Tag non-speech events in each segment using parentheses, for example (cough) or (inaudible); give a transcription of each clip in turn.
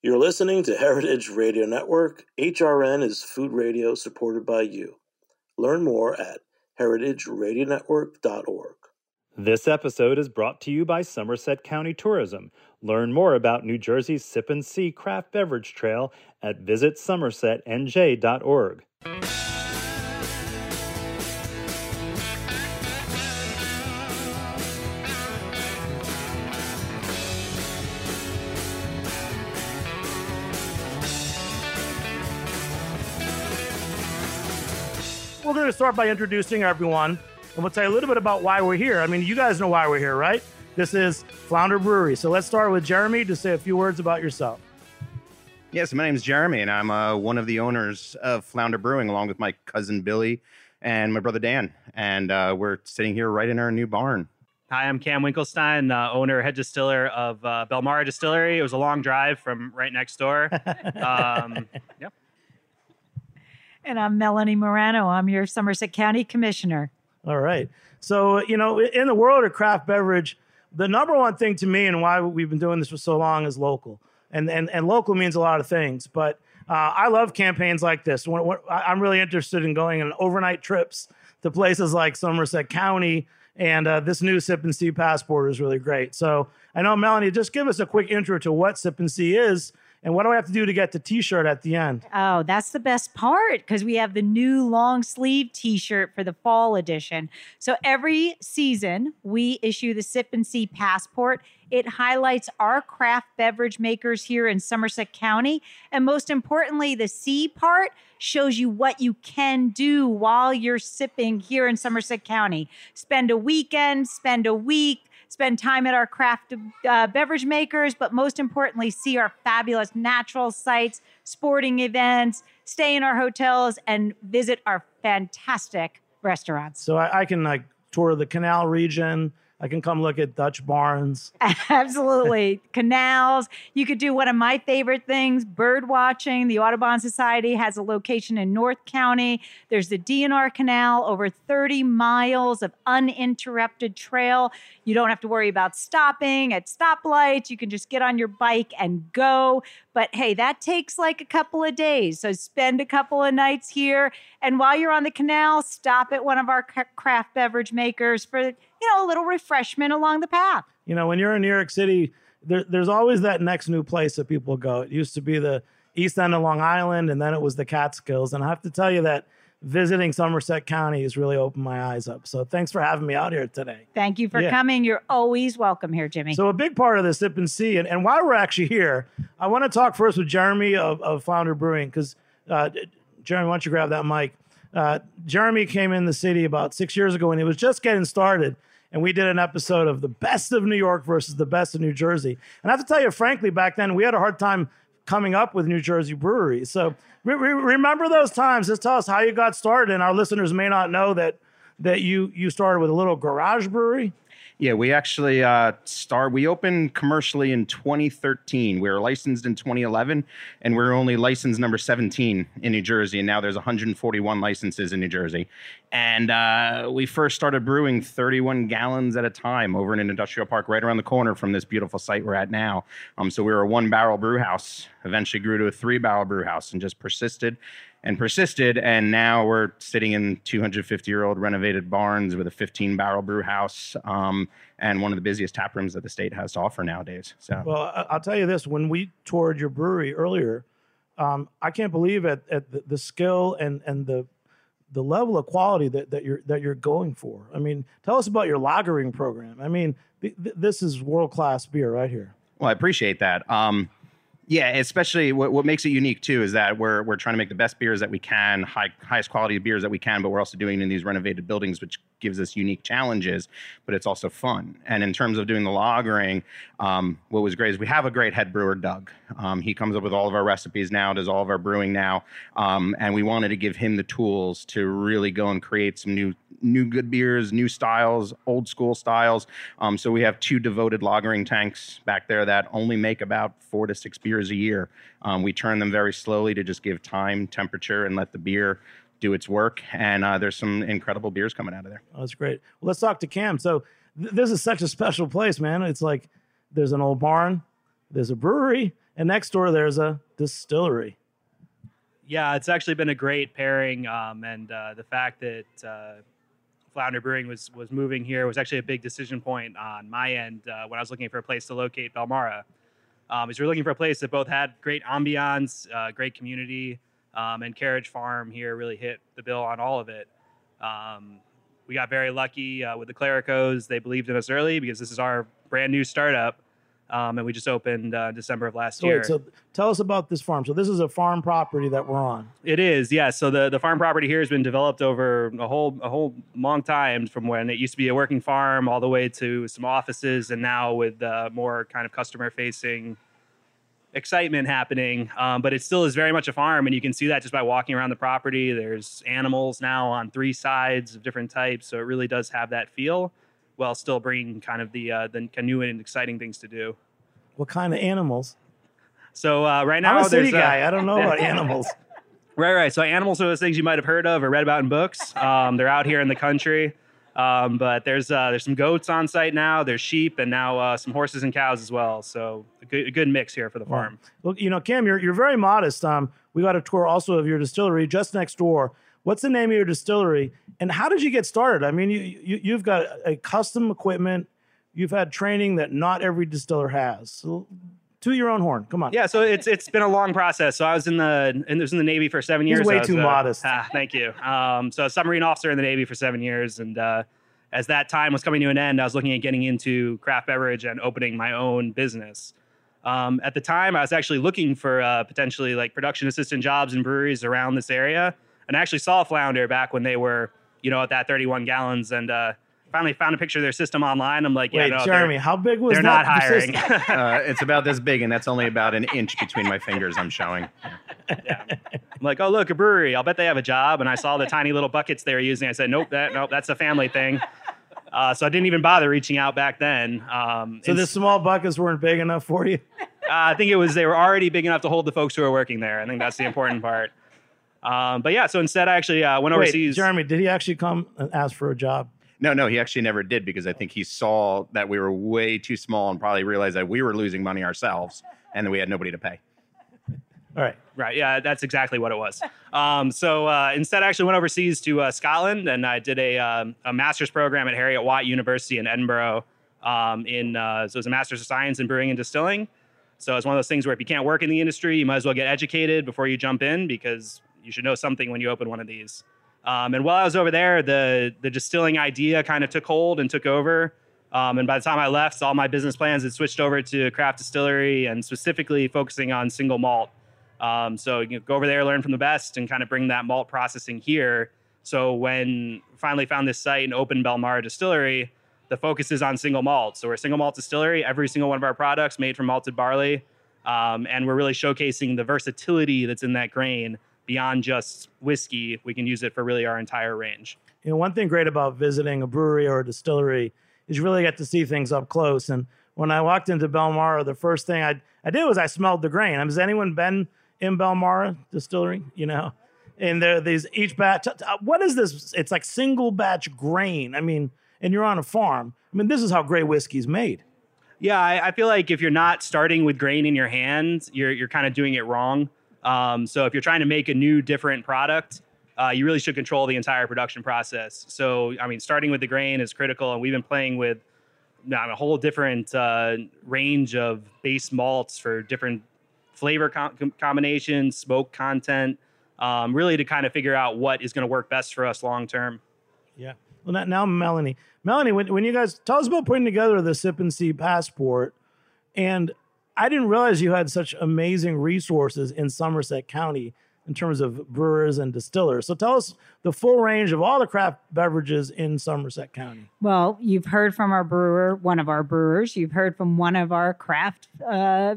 You're listening to Heritage Radio Network. HRN is food radio supported by you. Learn more at heritageradionetwork.org. This episode is brought to you by Somerset County Tourism. Learn more about New Jersey's Sip and See craft beverage trail at visitsomersetnj.org. going to start by introducing everyone, and we'll tell you a little bit about why we're here. I mean, you guys know why we're here, right? This is Flounder Brewery. So let's start with Jeremy to say a few words about yourself. Yes, my name is Jeremy, and I'm uh, one of the owners of Flounder Brewing, along with my cousin Billy and my brother Dan. And uh, we're sitting here right in our new barn. Hi, I'm Cam Winkelstein, uh, owner, head distiller of uh, Belmara Distillery. It was a long drive from right next door. (laughs) Um, yep. And I'm Melanie Morano. I'm your Somerset County Commissioner. All right. So, you know, in the world of craft beverage, the number one thing to me and why we've been doing this for so long is local. And, and, and local means a lot of things. But uh, I love campaigns like this. When, when, I'm really interested in going on overnight trips to places like Somerset County. And uh, this new Sip and See passport is really great. So I know, Melanie, just give us a quick intro to what Sip and See is and what do I have to do to get the t-shirt at the end? Oh, that's the best part because we have the new long sleeve t-shirt for the fall edition. So every season we issue the Sip and See passport. It highlights our craft beverage makers here in Somerset County. And most importantly, the C part shows you what you can do while you're sipping here in Somerset County. Spend a weekend, spend a week, spend time at our craft uh, beverage makers, but most importantly, see our fabulous natural sites, sporting events, stay in our hotels, and visit our fantastic restaurants. So I, I can like tour the canal region. I can come look at Dutch barns. (laughs) Absolutely. Canals. You could do one of my favorite things, bird watching. The Audubon Society has a location in North County. There's the D&R Canal, over 30 miles of uninterrupted trail. You don't have to worry about stopping at stoplights. You can just get on your bike and go. But hey, that takes like a couple of days. So spend a couple of nights here. And while you're on the canal, stop at one of our craft beverage makers for you know, a little refreshment along the path. You know, when you're in New York City, there, there's always that next new place that people go. It used to be the East End of Long Island, and then it was the Catskills. And I have to tell you that visiting Somerset County has really opened my eyes up. So thanks for having me out here today. Thank you for yeah. coming. You're always welcome here, Jimmy. So a big part of the Sip and See, and, and while we're actually here, I want to talk first with Jeremy of, of Flounder Brewing, because uh, Jeremy, why don't you grab that mic? Uh, Jeremy came in the city about six years ago and he was just getting started and we did an episode of the best of New York versus the best of New Jersey. And I have to tell you, frankly, back then we had a hard time coming up with New Jersey breweries. So re- re- remember those times. Just tell us how you got started. And our listeners may not know that that you you started with a little garage brewery. Yeah, we actually uh, start. We opened commercially in 2013. We were licensed in 2011, and we are only licensed number 17 in New Jersey. And now there's 141 licenses in New Jersey. And uh, we first started brewing 31 gallons at a time over in an industrial park right around the corner from this beautiful site we're at now. Um, so we were a one barrel brew house. Eventually grew to a three barrel brew house, and just persisted and persisted. And now we're sitting in 250 year old renovated barns with a 15 barrel brew house um, and one of the busiest tap rooms that the state has to offer nowadays. So, well, I'll tell you this: when we toured your brewery earlier, um, I can't believe at, at the, the, skill and and the the level of quality that, that you're that you're going for. I mean, tell us about your lagering program. I mean, th- this is world class beer right here. Well, I appreciate that. Um, yeah, especially what, what makes it unique too is that we're we're trying to make the best beers that we can, high highest quality beers that we can, but we're also doing it in these renovated buildings, which gives us unique challenges, but it's also fun. And in terms of doing the lagering, um, what was great is we have a great head brewer, Doug. Um, he comes up with all of our recipes now, does all of our brewing now, um, and we wanted to give him the tools to really go and create some new new good beers, new styles, old school styles. Um, so we have two devoted lagering tanks back there that only make about four to six beers a year. Um, we turn them very slowly to just give time, temperature, and let the beer do its work. And uh, there's some incredible beers coming out of there. Oh, that's great. Well, let's talk to Cam. So th- this is such a special place, man. It's like there's an old barn, there's a brewery, and next door there's a distillery. Yeah, it's actually been a great pairing, um, and uh, the fact that uh, Flounder Brewing was was moving here was actually a big decision point on my end uh, when I was looking for a place to locate Belmara. Um, is we are looking for a place that both had great ambiance, uh, great community, um, and Carriage Farm here really hit the bill on all of it. Um, we got very lucky uh, with the Clericos; they believed in us early because this is our brand new startup um, and we just opened uh, December of last So, year. wait, so tell us about this farm. So this is a farm property that we're on. It is, yeah. So the, the farm property here has been developed over a whole a whole long time, from when it used to be a working farm all the way to some offices, and now with uh, more kind of customer facing excitement happening. Um, but it still is very much a farm, and you can see that just by walking around the property. There's animals now on three sides of different types, so it really does have that feel, while still bringing kind of the uh, the new and exciting things to do. What kind of animals? So uh, right now I'm a city there's uh, guy. I don't know about (laughs) animals. Right, right. So animals are those things you might have heard of or read about in books. Um, they're out here in the country. Um, but there's uh, there's some goats on site now. There's sheep and now uh, some horses and cows as well. So a good, a good mix here for the farm. Well, you know, Cam, you're you're very modest. Um, we got a tour also of your distillery just next door. What's the name of your distillery, and how did you get started? I mean, you, you you've got a custom equipment. You've had training that not every distiller has. So, to your own horn. Come on. Yeah, so it's it's been a long process. So I was in the and was in the Navy for seven He's years. way I was, too uh, modest. ah, thank you. Um, so a submarine officer in the Navy for seven years, and uh, as that time was coming to an end, I was looking at getting into craft beverage and opening my own business. Um, at the time, I was actually looking for uh, potentially like production assistant jobs in breweries around this area, and I actually saw a Flounder back when they were, you know, at that 31 gallons, and uh, finally found a picture of their system online. I'm like, yeah, Wait, no, Jeremy, how big was they're that? not (laughs) hiring. (laughs) Uh, it's about this big, and that's only about an inch between my fingers. I'm showing. yeah. I'm like, oh look, a brewery. I'll bet they have a job. And I saw the tiny little buckets they were using. I said, nope, that nope, that's a family thing. Uh, so I didn't even bother reaching out back then. Um, so the small buckets weren't big enough for you. (laughs) uh, I think it was they were already big enough to hold the folks who were working there. I think that's the important part. Um, but yeah, so instead I actually uh, went Wait, overseas. Jeremy, did he actually come and ask for a job? No, no, he actually never did because I think he saw that we were way too small and probably realized that we were losing money ourselves and that we had nobody to pay. All right. Right. Yeah, that's exactly what it was. Um, so uh, instead, I actually went overseas to uh, Scotland and I did a, um, a master's program at Heriot-Watt University in Edinburgh. Um, in uh, so it was a master's of science in brewing and distilling. So it's one of those things where if you can't work in the industry, you might as well get educated before you jump in because you should know something when you open one of these. Um, and while I was over there, the the distilling idea kind of took hold and took over. Um, and by the time I left, all my business plans had switched over to craft distillery and specifically focusing on single malt. Um, so you know, go over there, learn from the best, and kind of bring that malt processing here. So when finally found this site and opened Belmara Distillery, the focus is on single malt. So we're a single malt distillery. Every single one of our products made from malted barley, um, and we're really showcasing the versatility that's in that grain beyond just whiskey. We can use it for really our entire range. You know, one thing great about visiting a brewery or a distillery is you really get to see things up close. And when I walked into Belmara, the first thing I, I did was I smelled the grain. Has anyone been in Belmara distillery? You know, and there these each batch. Uh, uh, what is this? It's like single batch grain. I mean, and you're on a farm. I mean, this is how great whiskey's made. Yeah, I, I feel like if you're not starting with grain in your hands, you're you're kind of doing it wrong. Um, so if you're trying to make a new, different product, uh, you really should control the entire production process. So I mean, starting with the grain is critical, and we've been playing with a whole different uh, range of base malts for different flavor com- com- combinations, smoke content, um, really to kind of figure out what is going to work best for us long term. Yeah. Well, now, now Melanie, Melanie, when, when you guys tell us about putting together the Sip and See passport, and I didn't realize you had such amazing resources in Somerset County in terms of brewers and distillers. So tell us the full range of all the craft beverages in Somerset County. Well, you've heard from our brewer, one of our brewers. You've heard from one of our craft uh,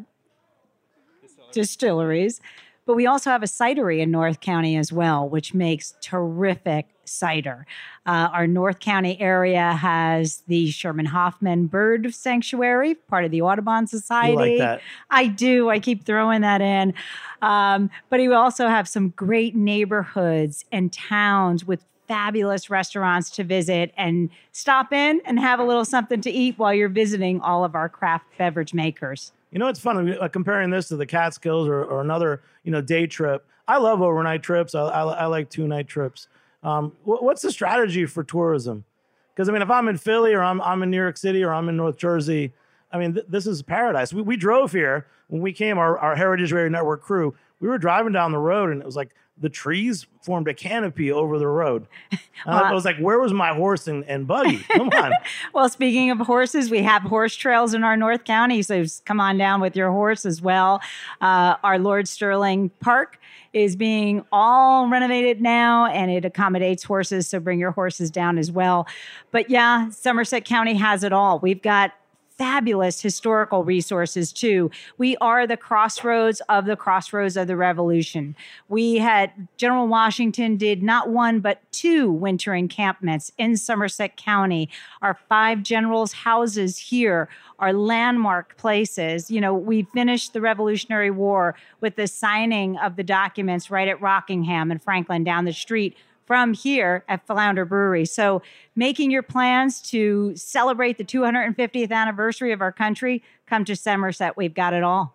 distilleries. But we also have a cidery in North County as well, which makes terrific cider. Uh, our North County area has the Scherman Hoffman Bird Sanctuary, part of the Audubon Society. Like that? I do. I keep throwing that in. Um, but we also have some great neighborhoods and towns with fabulous restaurants to visit and stop in and have a little something to eat while you're visiting all of our craft beverage makers. You know, it's uh, comparing this to the Catskills or, or another, you know, day trip. I love overnight trips. I, I, I like two night trips. Um, wh- what's the strategy for tourism? Because I mean, if I'm in Philly or I'm I'm in New York City or I'm in North Jersey, I mean, th- this is paradise. We, we drove here when we came, our, our Heritage Radio Network crew. We were driving down the road, and it was like the trees formed a canopy over the road. (laughs) And I was like, "Where was my horse and, and buggy? Come on!" (laughs) Well, speaking of horses, we have horse trails in our North County, so come on down with your horse as well. Uh, our Lord Stirling Park is being all renovated now, and it accommodates horses, so bring your horses down as well. But yeah, Somerset County has it all. We've got fabulous historical resources too. We are the crossroads of the crossroads of the revolution. We had General Washington did not one but two winter encampments in Somerset County. Our five generals' houses here are landmark places. You know, we finished the Revolutionary War with the signing of the documents right at Rockingham and Franklin down the street from here at Flounder Brewery. So, making your plans to celebrate the 250th anniversary of our country, come to Somerset. We've got it all.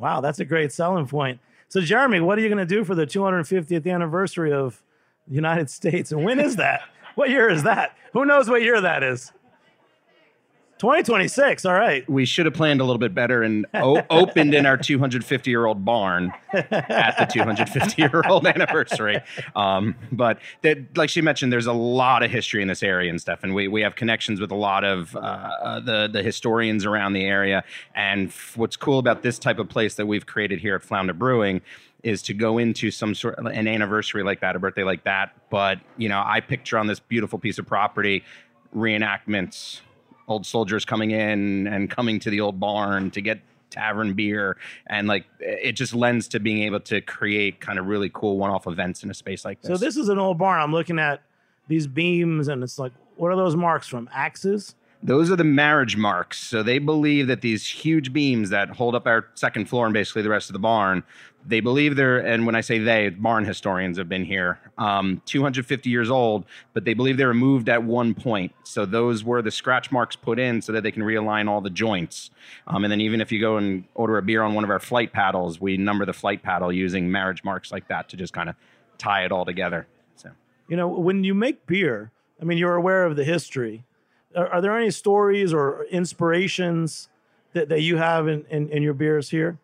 Wow, that's a great selling point. So, Jeremy, what are you going to do for the 250th anniversary of the United States? And when is that? what year is that? Who knows what year that is? 2026. All right. We should have planned a little bit better and o- (laughs) opened in our 250 year old barn at the 250 year old anniversary. Um, but that, like she mentioned, there's a lot of history in this area and stuff, and we, we have connections with a lot of uh, uh, the the historians around the area. And f- what's cool about this type of place that we've created here at Flounder Brewing is to go into some sort of an anniversary like that, a birthday like that. But you know, I picture on this beautiful piece of property reenactments, old soldiers coming in and coming to the old barn to get tavern beer and like it just lends to being able to create kind of really cool one-off events in a space like this. So, this is an old barn. I'm looking at these beams, and it's like, what are those marks from? Axes? Those are the marriage marks. So they believe that these huge beams that hold up our second floor and basically the rest of the barn, they believe they're, and when I say they, barn historians have been here, um, 250 years old, but they believe they were moved at one point. So those were the scratch marks put in so that they can realign all the joints. Um, and then even if you go and order a beer on one of our flight paddles, we number the flight paddle using marriage marks like that to just kind of tie it all together. So. You know, when you make beer, I mean, you're aware of the history. Are, are there any stories or inspirations that, that you have in, in, in your beers here?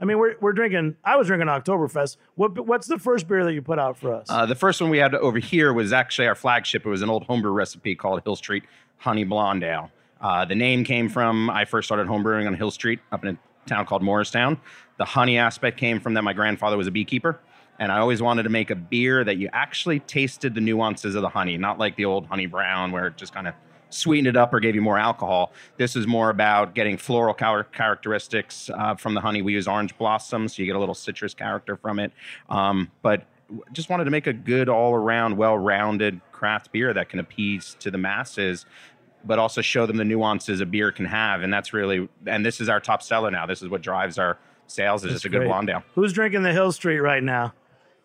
I mean, we're, we're drinking, I was drinking Oktoberfest. What, what's the first beer that you put out for us? Uh, the first one we had over here was actually our flagship. It was an old homebrew recipe called Hill Street Honey Blonde Ale. Uh, the name came from I first started homebrewing on Hill Street up in a town called Morristown. The honey aspect came from that my grandfather was a beekeeper, and I always wanted to make a beer that you actually tasted the nuances of the honey, not like the old honey brown where it just kind of sweetened it up or gave you more alcohol. This is more about getting floral char- characteristics uh, from the honey. We use orange blossoms, so you get a little citrus character from it. Um, but just wanted to make a good, all around, well rounded craft beer that can appease to the masses. But also show them the nuances a beer can have, and that's really, and this is our top seller now. This is what drives our sales. Is just a good great. blonde ale. Who's drinking the Hill Street right now?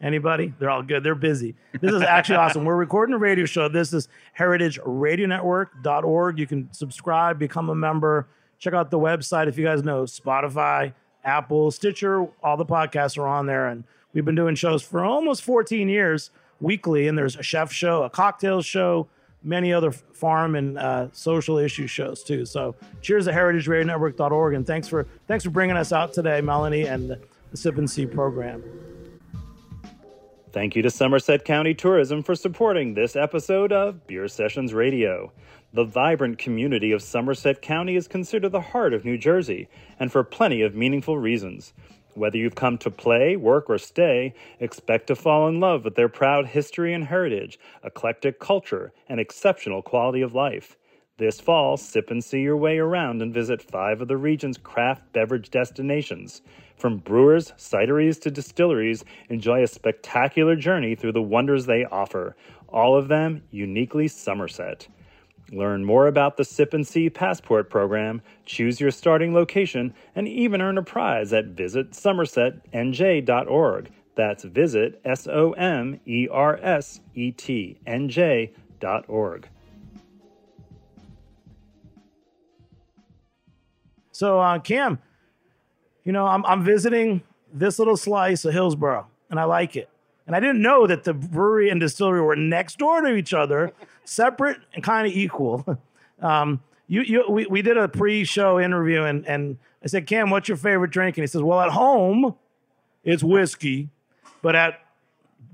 Anybody? They're all good. They're busy. This is actually (laughs) awesome. We're recording a radio show. This is heritageradionetwork.org. You can subscribe, become a member, check out the website. If you guys know Spotify, Apple, Stitcher, all the podcasts are on there. And we've been doing shows for almost 14 years weekly. And there's a chef show, a cocktail show, many other farm and uh, social issue shows too. So cheers to heritageradionetwork.org. And thanks for, thanks for bringing us out today, Melanie, and the, the Sip and See program. Thank you to Somerset County Tourism for supporting this episode of Beer Sessions Radio. The vibrant community of Somerset County is considered the heart of New Jersey, and for plenty of meaningful reasons. Whether you've come to play, work, or stay, expect to fall in love with their proud history and heritage, eclectic culture, and exceptional quality of life. This fall, sip and see your way around and visit five of the region's craft beverage destinations. From brewers, cideries, to distilleries, enjoy a spectacular journey through the wonders they offer, all of them uniquely Somerset. Learn more about the Sip and See Passport program, choose your starting location, and even earn a prize at visitsomersetnj.org. That's visit S O M E R S E T N J So, uh, Cam, you know, I'm, I'm visiting this little slice of Hillsborough and I like it. And I didn't know that the brewery and distillery were next door to each other, (laughs) separate and kind of equal. (laughs) Um, you, you, we, we did a pre-show interview and, and I said, Cam, what's your favorite drink? And he says, well, at home, it's whiskey, but at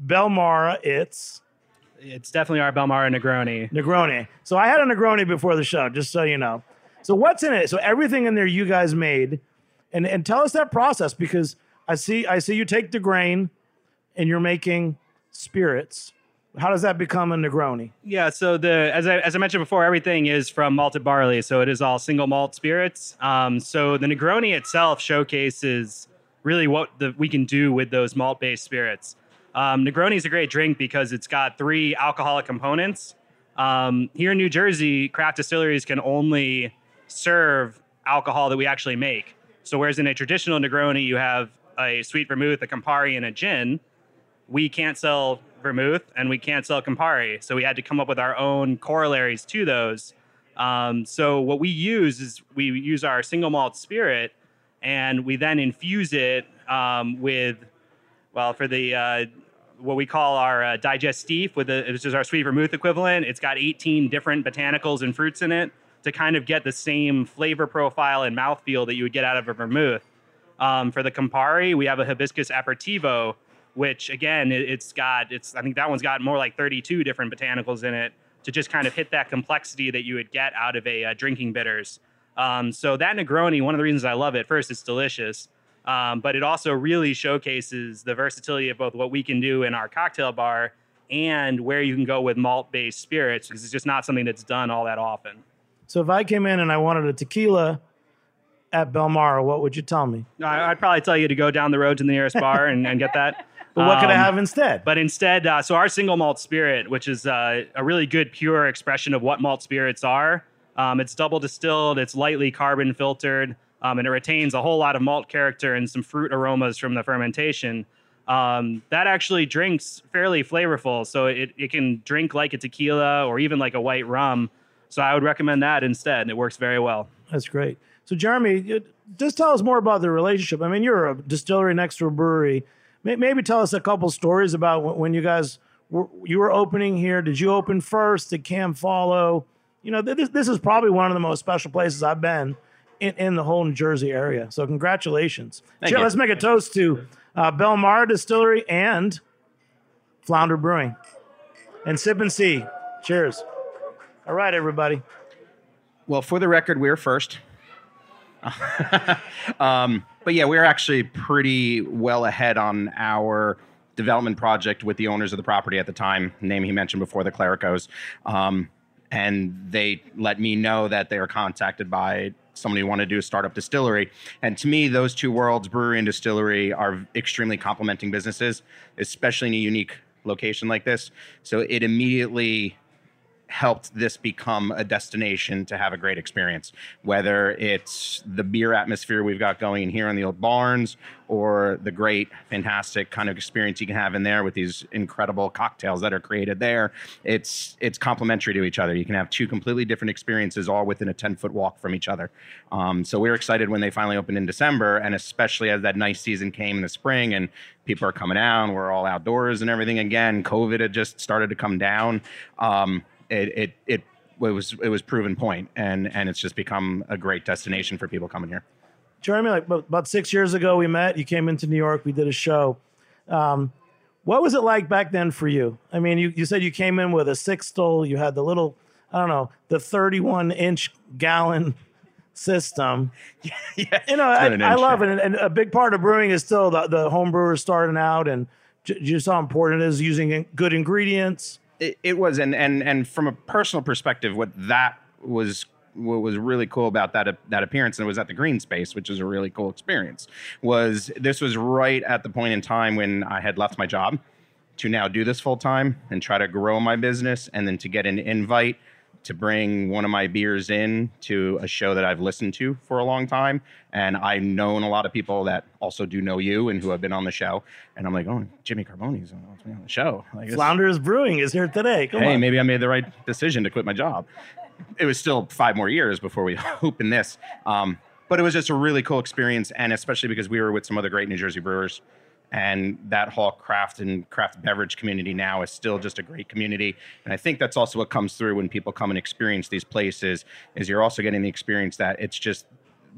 Belmara, it's It's definitely our Belmara Negroni. Negroni. So I had a Negroni before the show, just so you know. So what's in it? So everything in there you guys made, and and tell us that process because I see I see you take the grain, and you're making spirits. How does that become a Negroni? Yeah, so the as I as I mentioned before, everything is from malted barley, so it is all single malt spirits. Um, so the Negroni itself showcases really what the, we can do with those malt based spirits. Um, Negroni is a great drink because it's got three alcoholic components. Um, here in New Jersey, craft distilleries can only serve alcohol that we actually make. So whereas in a traditional Negroni, you have a sweet vermouth, a Campari, and a gin, we can't sell vermouth and we can't sell Campari. So we had to come up with our own corollaries to those. Um, so what we use is we use our single malt spirit and we then infuse it um, with, well, for the uh, what we call our uh, digestif, with the, which is our sweet vermouth equivalent. It's got 18 different botanicals and fruits in it to kind of get the same flavor profile and mouthfeel that you would get out of a vermouth. Um, for the Campari, we have a hibiscus aperitivo, which again, it, it's got it's I think that one's got more like 32 different botanicals in it to just kind of hit that complexity that you would get out of a uh, drinking bitters. Um, so that Negroni, one of the reasons I love it, first, it's delicious, um, but it also really showcases the versatility of both what we can do in our cocktail bar and where you can go with malt-based spirits because it's just not something that's done all that often. So if I came in and I wanted a tequila at Belmara, what would you tell me? I, I'd probably tell you to go down the road to the nearest bar and, and get that. (laughs) But what could I Um, have instead? But instead, uh, so our single malt spirit, which is uh, a really good pure expression of what malt spirits are, um, it's double distilled, it's lightly carbon filtered, um, and it retains a whole lot of malt character and some fruit aromas from the fermentation. Um, that actually drinks fairly flavorful, so it, it can drink like a tequila or even like a white rum. So I would recommend that instead. and It works very well. That's great. So, Jeremy, just tell us more about the relationship. I mean, you're a distillery next to a brewery. Maybe tell us a couple stories about when- you guys were you were opening here. Did you open first? Did Cam follow? You know, this this is probably one of the most special places I've been in, in the whole New Jersey area. So, congratulations. Thank you. let's make a toast to uh, Belmara Distillery and Flounder Brewing and Sip and See. Cheers. All right, everybody. Well, for the record, we're first. (laughs) um, but yeah, we're actually pretty well ahead on our development project with the owners of the property at the time, name he mentioned before, the Clericos. Um, and they let me know that they were contacted by somebody who wanted to do a startup distillery. And to me, those two worlds, brewery and distillery, are extremely complementing businesses, especially in a unique location like this. So it immediately helped this become a destination to have a great experience. Whether it's the beer atmosphere we've got going in here in the old barns, or the great, fantastic kind of experience you can have in there with these incredible cocktails that are created there. It's it's complementary to each other. You can have two completely different experiences all within a 10 foot walk from each other. Um, so we're excited when they finally opened in December, and especially as that nice season came in the spring and people are coming out, we're all outdoors and everything again. COVID had just started to come down. Um, it it it was it was proven point, and and it's just become a great destination for people coming here. Jeremy, like about- six years ago, we met. You came into New York. We did a show. Um, what was it like back then for you? I mean, you, you said you came in with a six stole. You had the little, I don't know, the 31 inch gallon system. (laughs) yeah, You know, I, I love it. And, and a big part of brewing is still the, the home brewers starting out and j- just how important it is using good ingredients. It, it was and and and from a personal perspective what that was what was really cool about that that appearance and it was at the green space which is a really cool experience was this was right at the point in time when i had left my job to now do this full time and try to grow my business and then to get an invite to bring one of my beers in to a show that I've listened to for a long time. And I've known a lot of people that also do know you and who have been on the show. And I'm like, oh, Jimmy Carbone's on on the show. Like, Flounders Brewing is here today. Come hey, on. maybe I made the right decision to quit my job. It was still five more years before we (laughs) opened this. Um, but it was just a really cool experience, and especially because we were with some other great New Jersey brewers, and that whole craft and craft beverage community now is still just a great community. And I think that's also what comes through when people come and experience these places. Is you're also getting the experience that it's just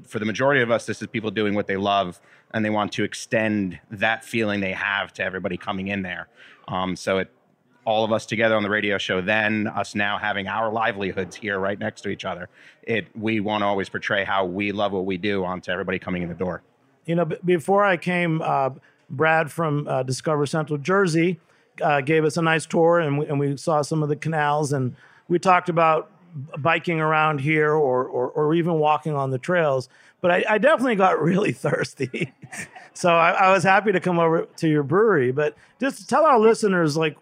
for the majority of us, this is people doing what they love, and they want to extend that feeling they have to everybody coming in there. Um, so it all of us together on the radio show, then us now having our livelihoods here right next to each other. It we want to always portray how we love what we do onto everybody coming in the door. You know, b- before I came, uh, Brad from uh, Discover Central Jersey uh, gave us a nice tour, and we, and we saw some of the canals, and we talked about biking around here or, or, or even walking on the trails. But I, I definitely got (laughs) really thirsty. so I, I was happy to come over to your brewery. But just tell our listeners, like,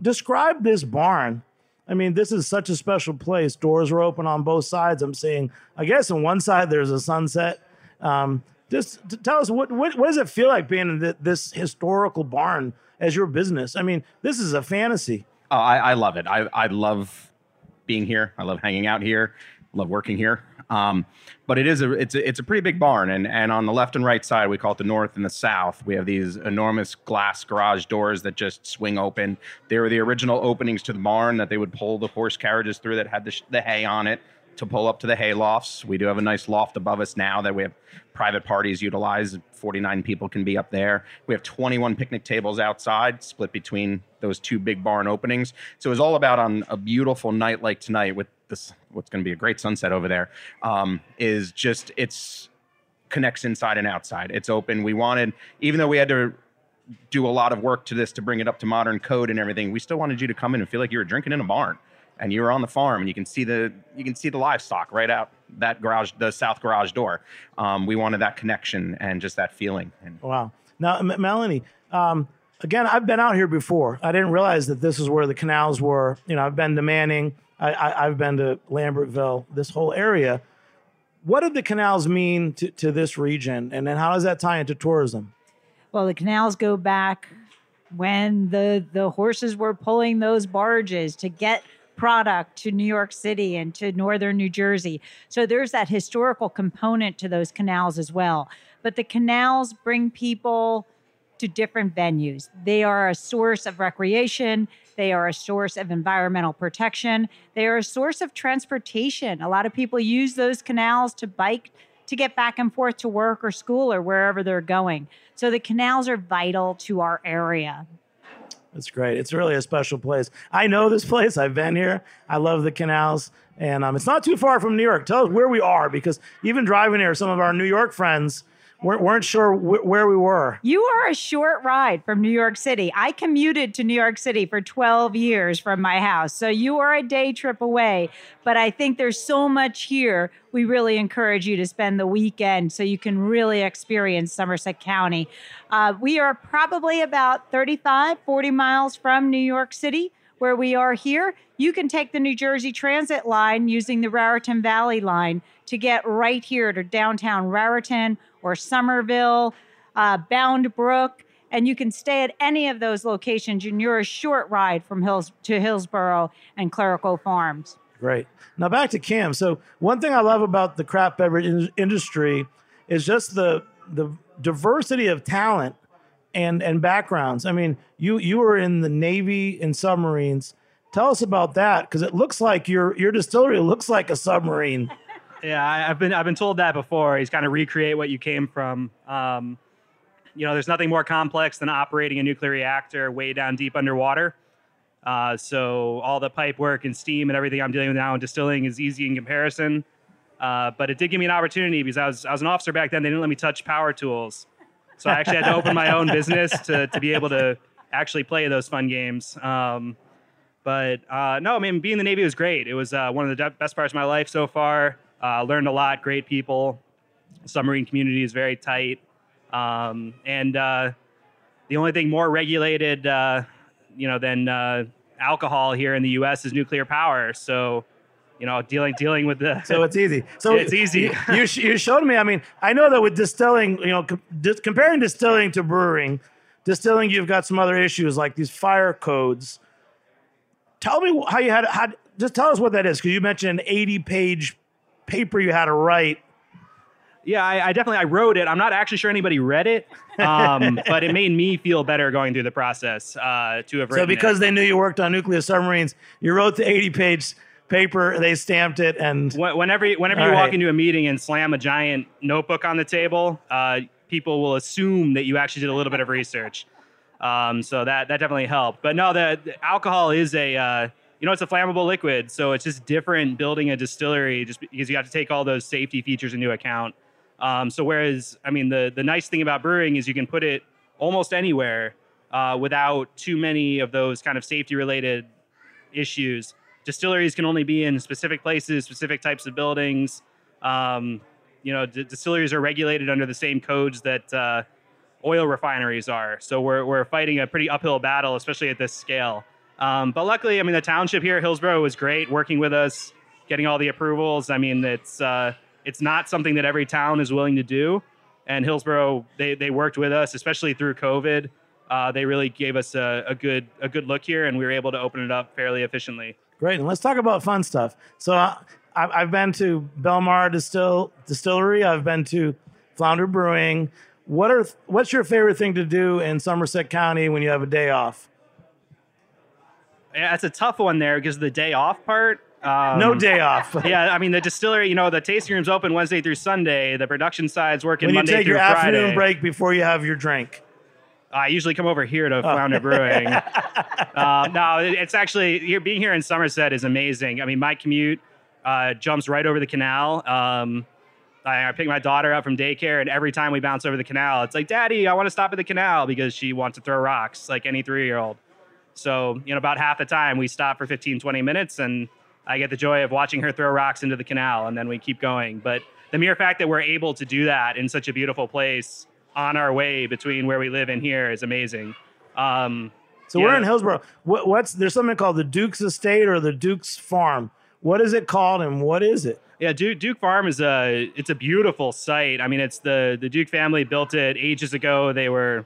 describe this barn. I mean, this is such a special place. Doors are open on both sides. I'm seeing, I guess, on one side there's a sunset. Um, just tell us what, what what does it feel like being in th- this historical barn as your business? I mean, this is a fantasy. Oh, I, I love it. I, I love being here. I love hanging out here. I Love working here. Um, but it is a it's a, it's a pretty big barn, and and on the left and right side, we call it the north and the south. We have these enormous glass garage doors that just swing open. They were the original openings to the barn that they would pull the horse carriages through that had the, sh- the hay on it to pull up to the hay lofts. We do have a nice loft above us now that we have private parties utilize. 49 people can be up there. We have 21 picnic tables outside, split between those two big barn openings. So it was all about on a beautiful night like tonight with this, what's going to be a great sunset over there. Um, is just it's connects inside and outside. It's open. We wanted, even though we had to do a lot of work to this to bring it up to modern code and everything, we still wanted you to come in and feel like you were drinking in a barn and you were on the farm and you can see the you can see the livestock right out that garage the south garage door um, we wanted that connection and just that feeling and Wow. Now, M- Melanie, um, again, I've been out here before. I didn't realize that this is where the canals were. You know, I've been to Manning, I, I, I've been to Lambertville, this whole area. What did the canals mean to, to this region? And then how does that tie into tourism? Well, the canals go back when the the horses were pulling those barges to get product to New York City and to northern New Jersey. So there's that historical component to those canals as well. But the canals bring people to different venues. They are a source of recreation, they are a source of environmental protection, they are a source of transportation. A lot of people use those canals to bike to get back and forth to work or school or wherever they're going. So the canals are vital to our area. It's great. It's really a special place. I know this place. I've been here. I love the canals. And um, it's not too far from New York. Tell us where we are because even driving here, some of our New York friends weren't, weren't sure wh- where we were. You are a short ride from New York City. I commuted to New York City for 12 years from my house. So you are a day trip away. But I think there's so much here. We really encourage you to spend the weekend so you can really experience Somerset County. Uh, we are probably about 35, 40 miles from New York City where we are here, you can take the New Jersey Transit line using the Raritan Valley line to get right here to downtown Raritan or Somerville, uh, Bound Brook, and you can stay at any of those locations. And you're a short ride from Hills to Hillsborough and Clerical Farms. Great. Now back to Cam. So one thing I love about the craft beverage in- industry is just the the diversity of talent and and backgrounds. I mean, you you were in the Navy and submarines. Tell us about that because it looks like your your distillery looks like a submarine. Yeah, I, I've been I've been told that before. He's kind of recreate what you came from. Um, you know, there's nothing more complex than operating a nuclear reactor way down deep underwater. Uh, so all the pipe work and steam and everything I'm dealing with now in distilling is easy in comparison. Uh, but it did give me an opportunity because I was I was an officer back then. They didn't let me touch power tools, so I actually had to open my own business to to be able to actually play those fun games. Um, but uh, no, I mean, being in the Navy was great. It was uh, one of the best parts of my life so far. Uh, learned a lot, great people. Submarine community is very tight. Um, and uh, the only thing more regulated, uh, you know, than uh, alcohol here in the U.S. is nuclear power. So, you know, dealing dealing with the (laughs) So it's easy. So (laughs) It's easy. You, you, you showed me. I mean, I know that with distilling, you know, com- dis- comparing distilling to brewing, distilling you've got some other issues like these fire codes. Tell me how you had how. Just tell us what that is because you mentioned an eighty-page paper you had to write. Yeah, I, I definitely I wrote it. I'm not actually sure anybody read it, um, (laughs) but it made me feel better going through the process uh, to have. So because it. they knew you worked on nuclear submarines, you wrote the 80 page paper, they stamped it, and whenever whenever you walk into a meeting and slam a giant notebook on the table, uh, people will assume that you actually did a little bit of research. Um, so that that definitely helped. But no, the, the alcohol is a uh, you know it's a flammable liquid, so it's just different building a distillery just because you have to take all those safety features into account. Um, so whereas I mean the the nice thing about brewing is you can put it almost anywhere uh, without too many of those kind of safety related issues. Distilleries can only be in specific places, specific types of buildings. Um, you know, d- distilleries are regulated under the same codes that uh, oil refineries are. So we're, we're fighting a pretty uphill battle, especially at this scale. Um, but luckily, I mean, the township here, at Hillsborough, was great working with us, getting all the approvals. I mean, it's uh, it's not something that every town is willing to do. And Hillsborough, they, they worked with us, especially through COVID. Uh, they really gave us a, a good a good look here, and we were able to open it up fairly efficiently. great. And let's talk about fun stuff. So uh, I've, been to Belmara Distill Distillery. I've been to Flounder Brewing. What are what's your favorite thing to do in Somerset County when you have a day off? Yeah, that's a tough one there because the day off part. Um, No day off. (laughs) yeah, I mean the distillery. You know, the tasting room's open Wednesday through Sunday. The production side's working when you Monday take through your Friday. afternoon break before you have your drink. I usually come over here to Flounder Brewing. (laughs) um, no, it- it's actually here. Being here in Somerset is amazing. I mean, my commute uh, jumps right over the canal. Um, I, I pick my daughter up from daycare, and every time we bounce over the canal, it's like, "Daddy, I want to stop at the canal," because she wants to throw rocks like any three-year-old. So, you know, about half the time we stop for 15, 20 minutes, and I get the joy of watching her throw rocks into the canal, and then we keep going. But the mere fact that we're able to do that in such a beautiful place on our way between where we live and here is amazing. Um, So we're in Hillsborough. What, what's there's something called the Duke's Estate or the Duke's Farm. What is it called and what is it? Yeah, Duke, Duke Farm is a it's a beautiful site. I mean, it's the the Duke family built it ages ago. They were,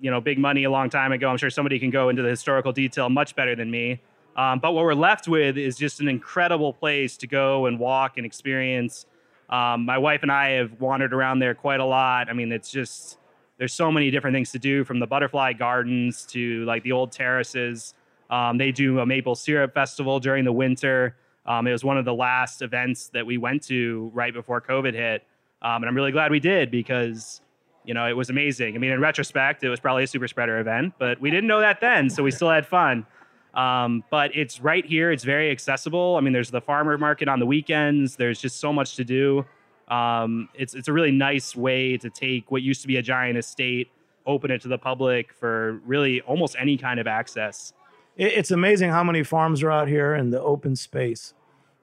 you know, big money a long time ago. I'm sure somebody can go into the historical detail much better than me. Um, but what we're left with is just an incredible place to go and walk and experience. Um, my wife and I have wandered around there quite a lot. I mean, it's just there's so many different things to do from the butterfly gardens to like the old terraces. Um, they do a maple syrup festival during the winter. Um, it was one of the last events that we went to right before COVID hit. Um, and I'm really glad we did because, you know, it was amazing. I mean, in retrospect, it was probably a super spreader event, but we didn't know that then. So we still had fun. Um, but it's right here. It's very accessible. I mean, there's the farmer market on the weekends. There's just so much to do. Um, it's it's a really nice way to take what used to be a giant estate, open it to the public for really almost any kind of access. it's amazing how many farms are out here in the open space.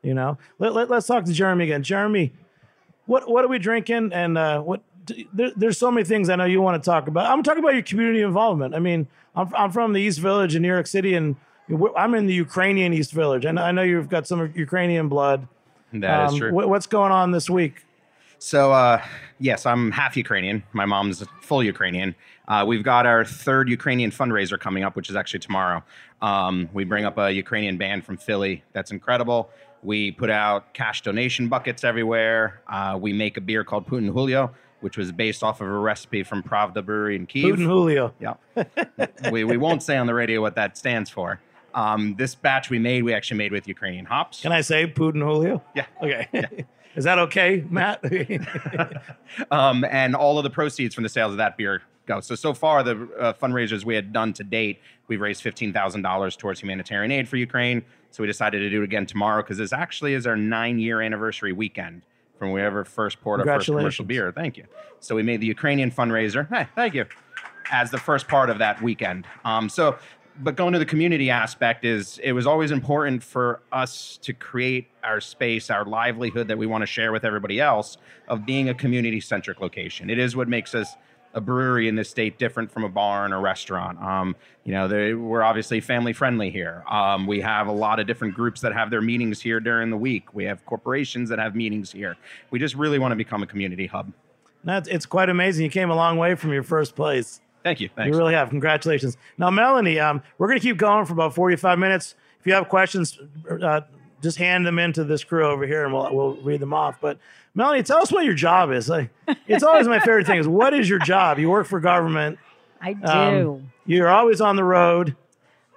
You know, let, let, us talk to Jeremy again. Jeremy, what what are we drinking? And uh, what there, there's so many things I know you want to talk about. I'm talking about your community involvement. I mean, I'm I'm from the East Village in New York City, and I'm in the Ukrainian East Village, and I know you've got some Ukrainian blood. That is Um, true. what- what's going on this week? So, uh, yes, I'm half Ukrainian. My mom's full Ukrainian. Uh, we've got our third Ukrainian fundraiser coming up, which is actually tomorrow. Um, we bring up a Ukrainian band from Philly. That's incredible. We put out cash donation buckets everywhere. Uh, we make a beer called Putin Huylo, which was based off of a recipe from Pravda Brewery in Kiev. Putin Huylo. Yeah. we, we won't say on the radio what that stands for. Um, this batch we made, we actually made with Ukrainian hops. Can I say Putin Huylo? Yeah. Okay. (laughs) Is that okay, Matt? (laughs) um, and all of the proceeds from the sales of that beer go. So so far, the uh, fundraisers we had done to date, we've raised fifteen thousand dollars towards humanitarian aid for Ukraine. So we decided to do it again tomorrow because this actually is our nine-year anniversary weekend from wherever first poured our first commercial beer. Thank you. So we made the Ukrainian fundraiser. Hey, thank you. As the first part of that weekend. Um, so, but going to the community aspect is it was always important for us to create our space, our livelihood that we want to share with everybody else of being a community centric location. It is what makes us a brewery in this state different from a bar and a restaurant. Um, you know, they, we're obviously family friendly here. Um, we have a lot of different groups that have their meetings here during the week. We have corporations that have meetings here. We just really want to become a community hub. That's it's quite amazing. You came a long way from your first place. Thank you. Thanks. You really have. Congratulations. Now, Melanie, um, we're going to keep going for about 45 minutes. If you have questions, uh, just hand them into this crew over here, and we'll we'll read them off. But Melanie, tell us what your job is. Like, it's always my favorite thing is what is your job? You work for government. I do. Um, you're always on the road.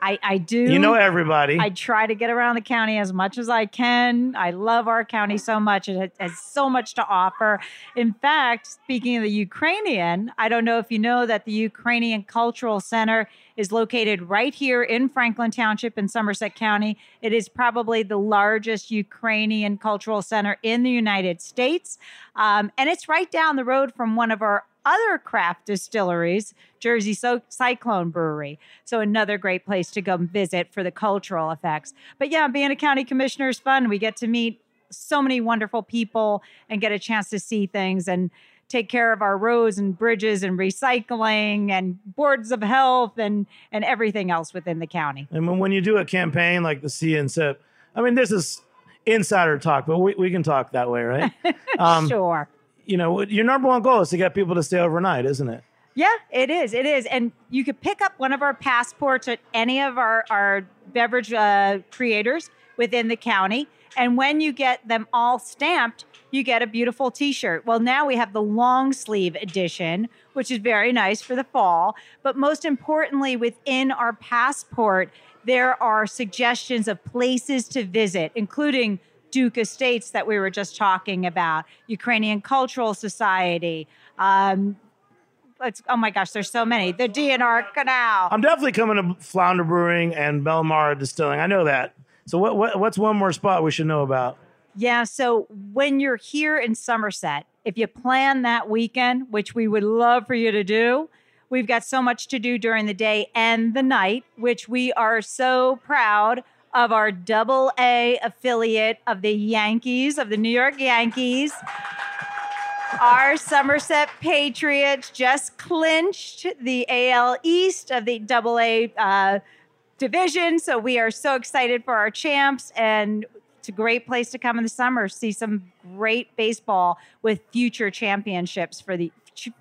I, I do. You know everybody. I try to get around the county as much as I can. I love our county so much. It has so much to offer. In fact, speaking of the Ukrainian, I don't know if you know that the Ukrainian Cultural Center is located right here in Franklin Township in Somerset County. It is probably the largest Ukrainian cultural center in the United States. Um, and it's right down the road from one of our other craft distilleries, Jersey so- Cyclone Brewery. So another great place to go visit for the cultural effects. But yeah, being a county commissioner is fun. We get to meet so many wonderful people and get a chance to see things and take care of our roads and bridges and recycling and boards of health and and everything else within the county. And when, when you do a campaign like the See and Sip, I mean, this is insider talk, but we, we can talk that way, right? (laughs) Um, sure. You know, your number one goal is to get people to stay overnight, isn't it? Yeah, it is. It is. And you could pick up one of our passports at any of our, our beverage uh, creators within the county. And when you get them all stamped, you get a beautiful t shirt. Well, now we have the long sleeve edition, which is very nice for the fall. But most importantly, within our passport, there are suggestions of places to visit, including Duke Estates that we were just talking about, Ukrainian Cultural Society. Um, let's, oh my gosh, there's so many. The D&R Canal. I'm definitely coming to Flounder Brewing and Belmara Distilling. I know that. So what, what what's one more spot we should know about? Yeah, so when you're here in Somerset, if you plan that weekend, which we would love for you to do, we've got so much to do during the day and the night, which we are so proud of our double A affiliate of the Yankees, of the New York Yankees. Our Somerset Patriots just clinched the AL East of the double A uh, division. So we are so excited for our champs and it's a great place to come in the summer, see some great baseball with future championships for the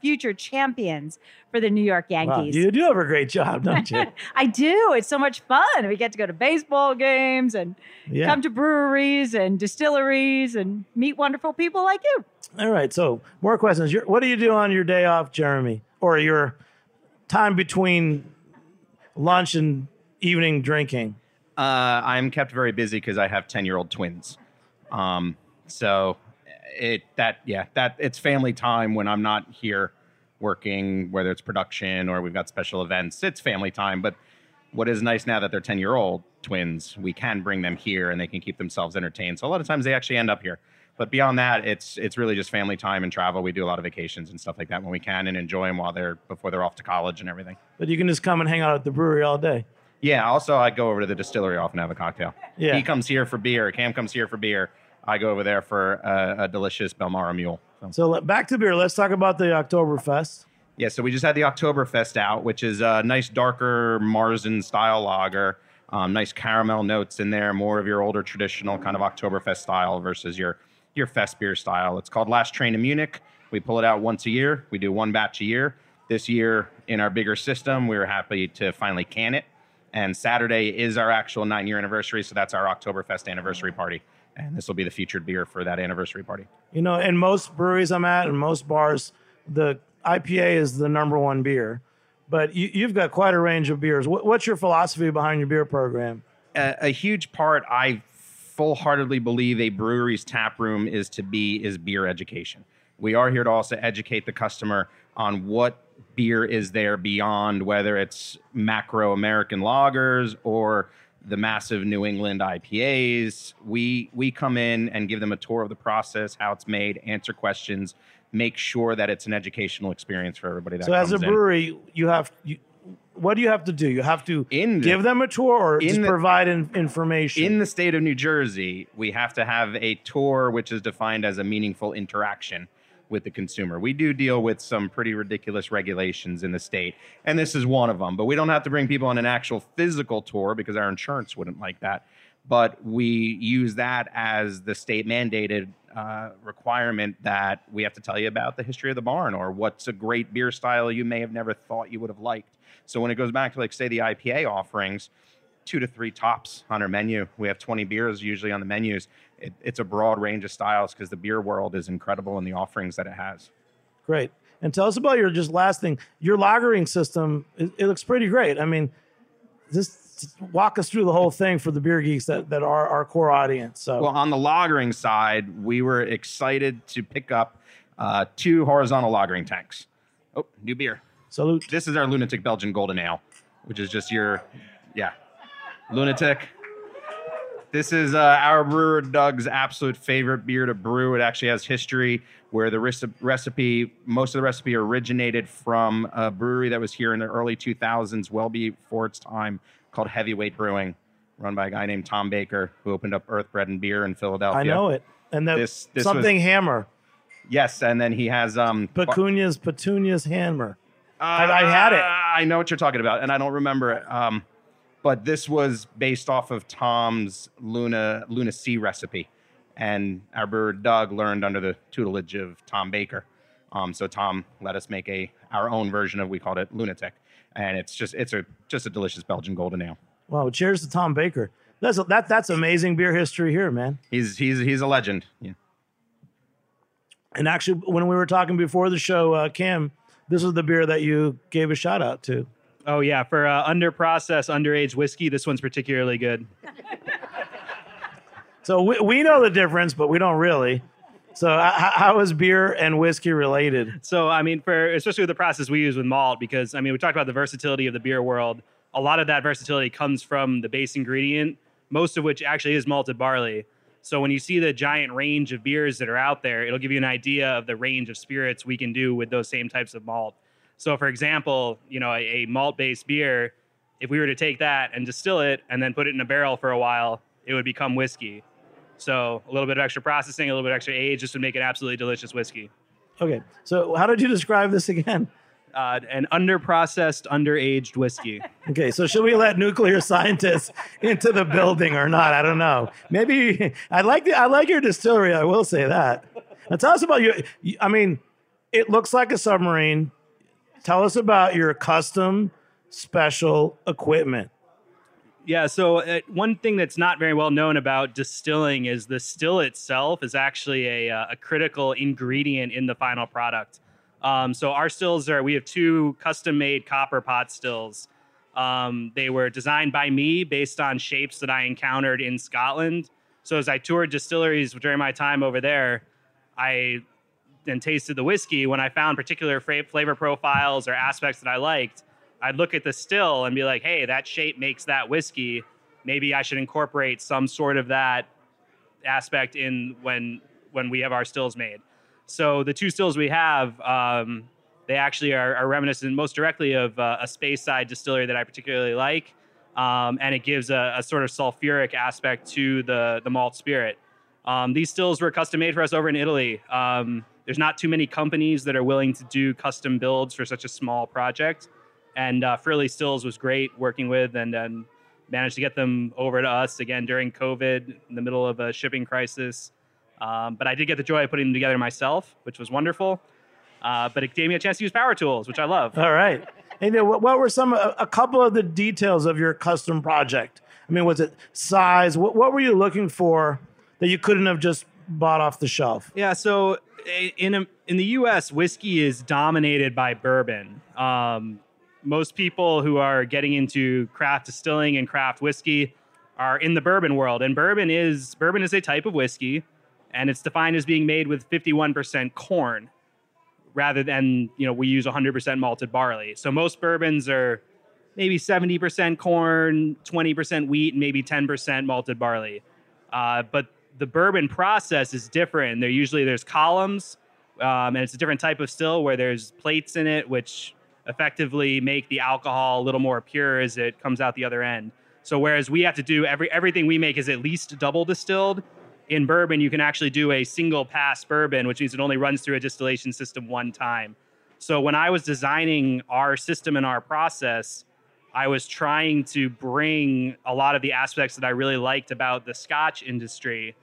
future champions for the New York Yankees. Wow, you do have a great job, don't you? (laughs) I do. It's so much fun. We get to go to baseball games and Yeah. come to breweries and distilleries and meet wonderful people like you. All right. So more questions. Your, what do you do on your day off, Jeremy, or your time between lunch and evening drinking? Uh, I'm kept very busy because I have ten year old twins. Um, so it that yeah that it's family time when I'm not here working, whether it's production or we've got special events. It's family time. But what is nice now that they're ten year old twins, we can bring them here and they can keep themselves entertained. So a lot of times they actually end up here. But beyond that, it's it's really just family time and travel. We do a lot of vacations and stuff like that when we can, and enjoy them while they're before they're off to college and everything. But you can just come and hang out at the brewery all day. Yeah. Also, I go over to the distillery often to have a cocktail. Yeah. He comes here for beer. Cam comes here for beer. I go over there for a, a delicious Belmara mule. So. So back to beer. Let's talk about the Oktoberfest. Yeah, so we just had the Oktoberfest out, which is a nice darker Marzen style lager. Um, nice caramel notes in there, more of your older traditional kind of Oktoberfest style versus your your fest beer style. It's called Last Train to Munich. We pull it out once a year. We do one batch a year. This year, in our bigger system, we were happy to finally can it. And Saturday is our actual nine year anniversary, so that's our Oktoberfest anniversary party. And this will be the featured beer for that anniversary party. You know, in most breweries I'm at and most bars, the IPA is the number one beer. But you, you've got quite a range of beers. What, what's your philosophy behind your beer program? a, a huge part I full-heartedly believe a brewery's tap room is to be is beer education. We are here to also educate the customer on what beer is there beyond whether it's macro American lagers or the massive New England IPAs. We we come in and give them a tour of the process, how it's made, answer questions, make sure that it's an educational experience for everybody that so as a comes in. brewery, you have you, what do you have to do? You have to the- give them a tour or just the- provide in, information. in the state of New Jersey, we have to have a tour which is defined as a meaningful interaction with the consumer. We do deal with some pretty ridiculous regulations in the state, and this is one of them. But we don't have to bring people on an actual physical tour because our insurance wouldn't like that. But we use that as the state mandated uh, requirement that we have to tell you about the history of the barn or what's a great beer style you may have never thought you would have liked. So when it goes back to like say the IPA offerings, two to three tops on our menu. We have 20 beers usually on the menus. It, it's a broad range of styles because the beer world is incredible in the offerings that it has. Great. And tell us about your just last thing. Your lagering system, it, it looks pretty great. I mean, just walk us through the whole thing for the beer geeks that, that are our core audience. So, Well, on the lagering side, we were excited to pick up uh, two horizontal lagering tanks. Oh, new beer. salute. This is our Lunatic Belgian Golden Ale, which is just your, yeah, Lunatic. This is uh, our brewer Doug's absolute favorite beer to brew. It actually has history where the recipe, most of the recipe originated from a brewery that was here in the early 2000s, well before its time, called Heavyweight Brewing, run by a guy named Tom Baker, who opened up Earth Bread and Beer in Philadelphia. I know it. And the This- this was- something hammer. Yes, and then he has um. Perkuno's Petunia's hammer. Uh, I had it. I know what you're talking about, and I don't remember it. Um, but this was based off of Tom's Luna Lunacy recipe, and our brewer Doug learned under the tutelage of Tom Baker. Um, so Tom let us make a our own version of we called it Lunatic, and it's just it's a just a delicious Belgian golden ale. Wow, cheers to Tom Baker. That's that that's amazing beer history here, man. He's he's he's a legend. Yeah. And actually, when we were talking before the show, uh, Cam, this is the beer that you gave a shout out to. Oh yeah, for uh, under processed underage whiskey, this one's particularly good. (laughs) So we, we know the difference, but we don't really. So uh, how, how is beer and whiskey related? So I mean, for especially with the process we use with malt, because I mean, we talked about the versatility of the beer world. A lot of that versatility comes from the base ingredient, most of which actually is malted barley. So when you see the giant range of beers that are out there, it'll give you an idea of the range of spirits we can do with those same types of malt. So for example, you know, a, a malt-based beer, if we were to take that and distill it and then put it in a barrel for a while, it would become whiskey. So a little bit of extra processing, a little bit extra age, just would make it absolutely delicious whiskey. Okay, so how did you describe this again? uh, an underprocessed, underaged whiskey. (laughs) Okay, so should we let nuclear scientists into the building or not? I don't know. Maybe I like the I like your distillery. I will say that. Now tell us about your. I mean, it looks like a submarine. Tell us about your custom special equipment. Yeah, so uh, one thing that's not very well known about distilling is the still itself is actually a, uh, a critical ingredient in the final product. Um, so our stills are we have two custom made copper pot stills. Um, they were designed by me based on shapes that I encountered in Scotland. So as I toured distilleries during my time over there, I then tasted the whiskey. When I found particular flavor profiles or aspects that I liked, I'd look at the still and be like, "Hey, that shape makes that whiskey. Maybe I should incorporate some sort of that aspect in when when we have our stills made." So the two stills we have, um, they actually are, are reminiscent most directly of uh, a Speyside distillery that I particularly like, um, and it gives a, a, sort of sulfuric aspect to the the malt spirit. Um, these stills were custom made for us over in Italy. Um, there's not too many companies that are willing to do custom builds for such a small project, and uh, Frilli Stills was great working with, and, and managed to get them over to us again during COVID, in the middle of a shipping crisis. Um, but I did get the joy of putting them together myself, which was wonderful. Uh, but it gave me a chance to use power tools, which I love. All right. And then what, what were some a, a couple of the details of your custom project? I mean, was it size? What, what were you looking for that you couldn't have just bought off the shelf? Yeah, so in a, in the U.S., whiskey is dominated by bourbon. Um, most people who are getting into craft distilling and craft whiskey are in the bourbon world, and bourbon is bourbon is a type of whiskey, and it's defined as being made with 51% corn, rather than you know we use 100% malted barley. So most bourbons are maybe 70% corn, 20% wheat, and maybe 10% malted barley. Uh, but the bourbon process is different. There usually there's columns, um, and it's a different type of still where there's plates in it, which effectively make the alcohol a little more pure as it comes out the other end. So whereas we have to do every everything we make is at least double distilled, in bourbon you can actually do a single pass bourbon, which means it only runs through a distillation system one time. So when I was designing our system and our process, I was trying to bring a lot of the aspects that I really liked about the Scotch industry,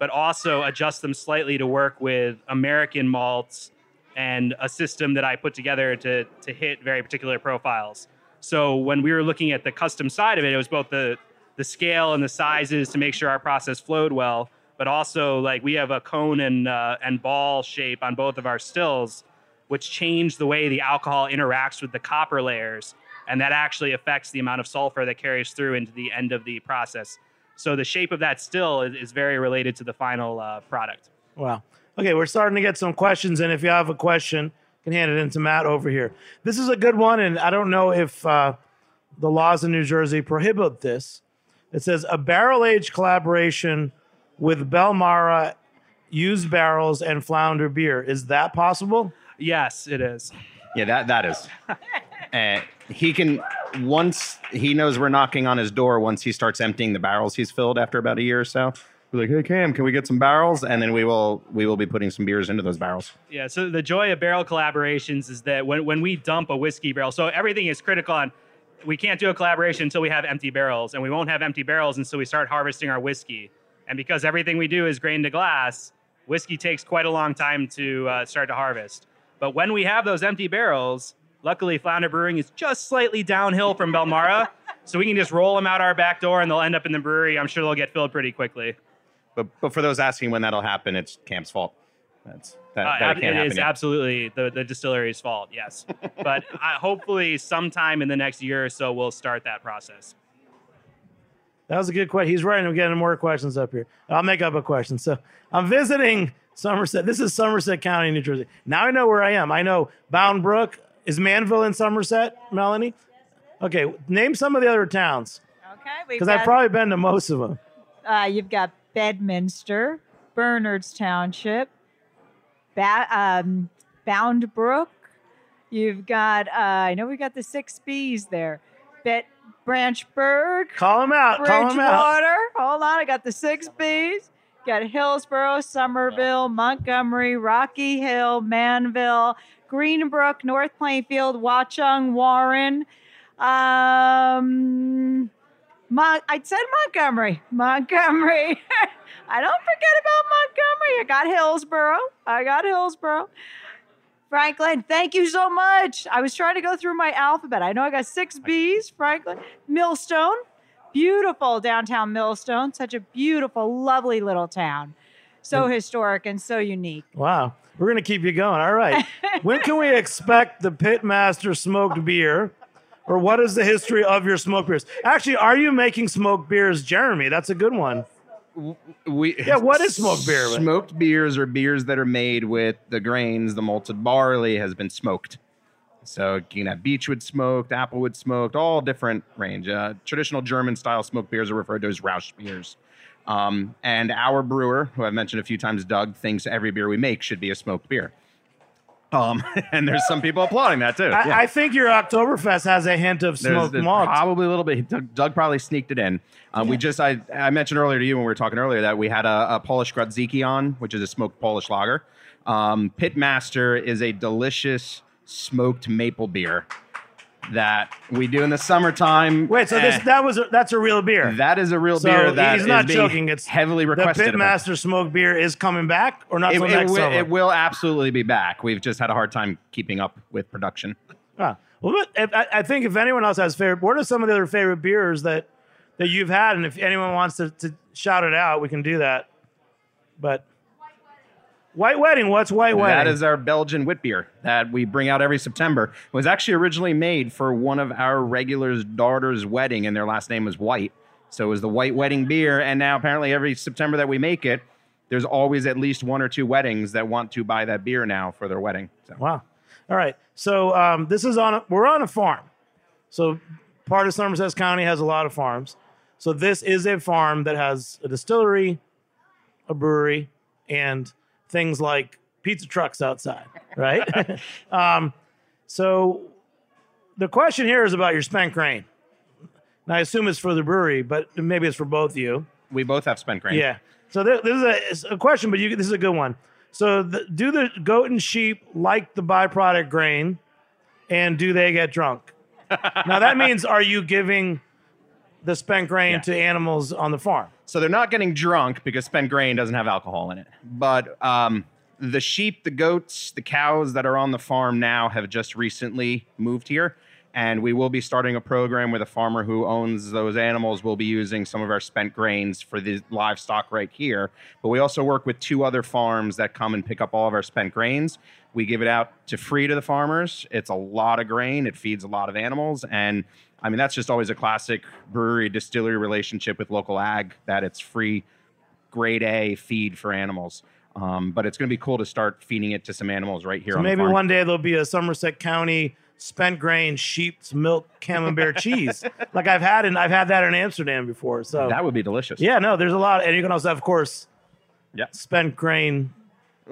but also adjust them slightly to work with American malts and a system that I put together to to hit very particular profiles. So when we were looking at the custom side of it, it was both the the scale and the sizes to make sure our process flowed well, but also like we have a cone and uh, and ball shape on both of our stills, which change the way the alcohol interacts with the copper layers, and that actually affects the amount of sulfur that carries through into the end of the process. So the shape of that still is, is very related to the final uh, product. Wow. Okay, we're starting to get some questions, and if you have a question, you can hand it in to Matt over here. This is a good one, and I don't know if uh, the laws in New Jersey prohibit this. It says a barrel age collaboration with Belmara used barrels and flounder beer. Is that possible? Yes, it is. Yeah, that that is. Uh, (laughs) he can once he knows we're knocking on his door. Once he starts emptying the barrels he's filled after about a year or so, we're like, "Hey Cam, can we get some barrels?" And then we will we will be putting some beers into those barrels. Yeah. So the joy of barrel collaborations is that when, when we dump a whiskey barrel, so everything is critical on. We can't do a collaboration until we have empty barrels, and we won't have empty barrels until we start harvesting our whiskey. And because everything we do is grain to glass, whiskey takes quite a long time to uh, start to harvest. But when we have those empty barrels, luckily Flounder Brewing is just slightly downhill from Belmara, so we can just roll them out our back door, and they'll end up in the brewery. I'm sure they'll get filled pretty quickly. But but for those asking when that'll happen, it's Cam's fault. That's that, Uh, that ab- can't it happen is yet. absolutely the, the distillery's fault, yes. (laughs) but uh, hopefully, sometime in the next year or so, we'll start that process. That was a good question. He's writing. I'm getting more questions up here. I'll make up a question. So I'm visiting Somerset. This is Somerset County, New Jersey. Now I know where I am. I know Bound Brook. Is Manville in Somerset, Melanie? Okay, name some of the other towns Okay, because I've probably been to most of them. uh, you've got Bedminster, Bernards Township, ba- um, Bound Brook. You've got, uh, I know we got the six B's there. Bet Branchburg, Call them out. Call them out. Hold on, I got the six B's. Got Hillsborough, Somerville, Montgomery, Rocky Hill, Manville, Greenbrook, North Plainfield, Watchung, Warren. Um, Mon- I said Montgomery. Montgomery. (laughs) I don't forget about Montgomery. I got Hillsborough. I got Hillsborough. Franklin, thank you so much. I was trying to go through my alphabet. I know I got six B's. Franklin, Millstone, beautiful downtown Millstone. Such a beautiful, lovely little town. So historic and so unique. Wow. We're going to keep you going. All right. when can we expect the Pitmaster smoked beer? Or what is the history of your smoked beers? Actually, are you making smoked beers, Jeremy? That's a good one. we Yeah, what is smoked beer? Smoked beers are beers that are made with the grains. The malted barley has been smoked. So you can have beechwood smoked, applewood smoked, all different range. Uh, traditional German style smoked beers are referred to as Rauch beers. Um, and our brewer, who I've mentioned a few times, Doug, thinks every beer we make should be a smoked beer. Um, (laughs) and there's some people applauding that too. I, Yeah. I think your Oktoberfest has a hint of smoked there's malt. probably a little bit. Doug, Doug probably sneaked it in. Um, We just I, I mentioned earlier to you when we were talking earlier that we had a, a Polish Grodziskie on, which is a smoked Polish lager. Um, Pitmaster is a delicious smoked maple beer that we do in the summertime. Wait, so this Eh, that was a, that's a real beer. that is a real So beer that he's not joking, it's heavily the requested. us. Pitmaster Smoke beer is coming back, or not It, it will, it will absolutely be back. We've just had a hard time keeping up with production. Ah, well, if, I, I think if anyone else has favorite, what are some of the other favorite beers that that you've had? And if anyone wants to, to shout it out, we can do that. But White Wedding, what's White Wedding? That is our Belgian wit beer that we bring out every September. It was actually originally made for one of our regulars' daughter's wedding, and their last name was White. So it was the White Wedding beer. And now, apparently, every September that we make it, there's always at least one or two weddings that want to buy that beer now for their wedding. So Wow. All right. So um, this is on a, we're on a farm. So part of Somerset County has a lot of farms. So this is a farm that has a distillery, a brewery, and things like pizza trucks outside, right? (laughs) um, so the question here is about your spent grain. Now I assume it's for the brewery, but maybe it's for both of you. we both have spent grain. Yeah. So there, this is a, a question, but you, this is a good one. So the, do the goat and sheep like the byproduct grain, and do they get drunk? (laughs) now that means are you giving the spent grain Yeah. to animals on the farm? So they're not getting drunk because spent grain doesn't have alcohol in it. But um, the sheep, the goats, the cows that are on the farm now have just recently moved here. And we will be starting a program where the farmer who owns those animals will be using some of our spent grains for the livestock right here. But we also work with two other farms that come and pick up all of our spent grains. We give it out to free to the farmers. It's a lot of grain, it feeds a lot of animals. And I mean, that's just always a classic brewery distillery relationship with local ag that it's free grade A feed for animals. Um, but it's going to be cool to start feeding it to some animals right here So on maybe one day there'll be a Somerset County spent grain sheep's milk camembert (laughs) cheese, like I've had in I've had that in Amsterdam before. So that would be delicious. yeah, no, there's a lot, and you can also have, of course, Yeah. spent grain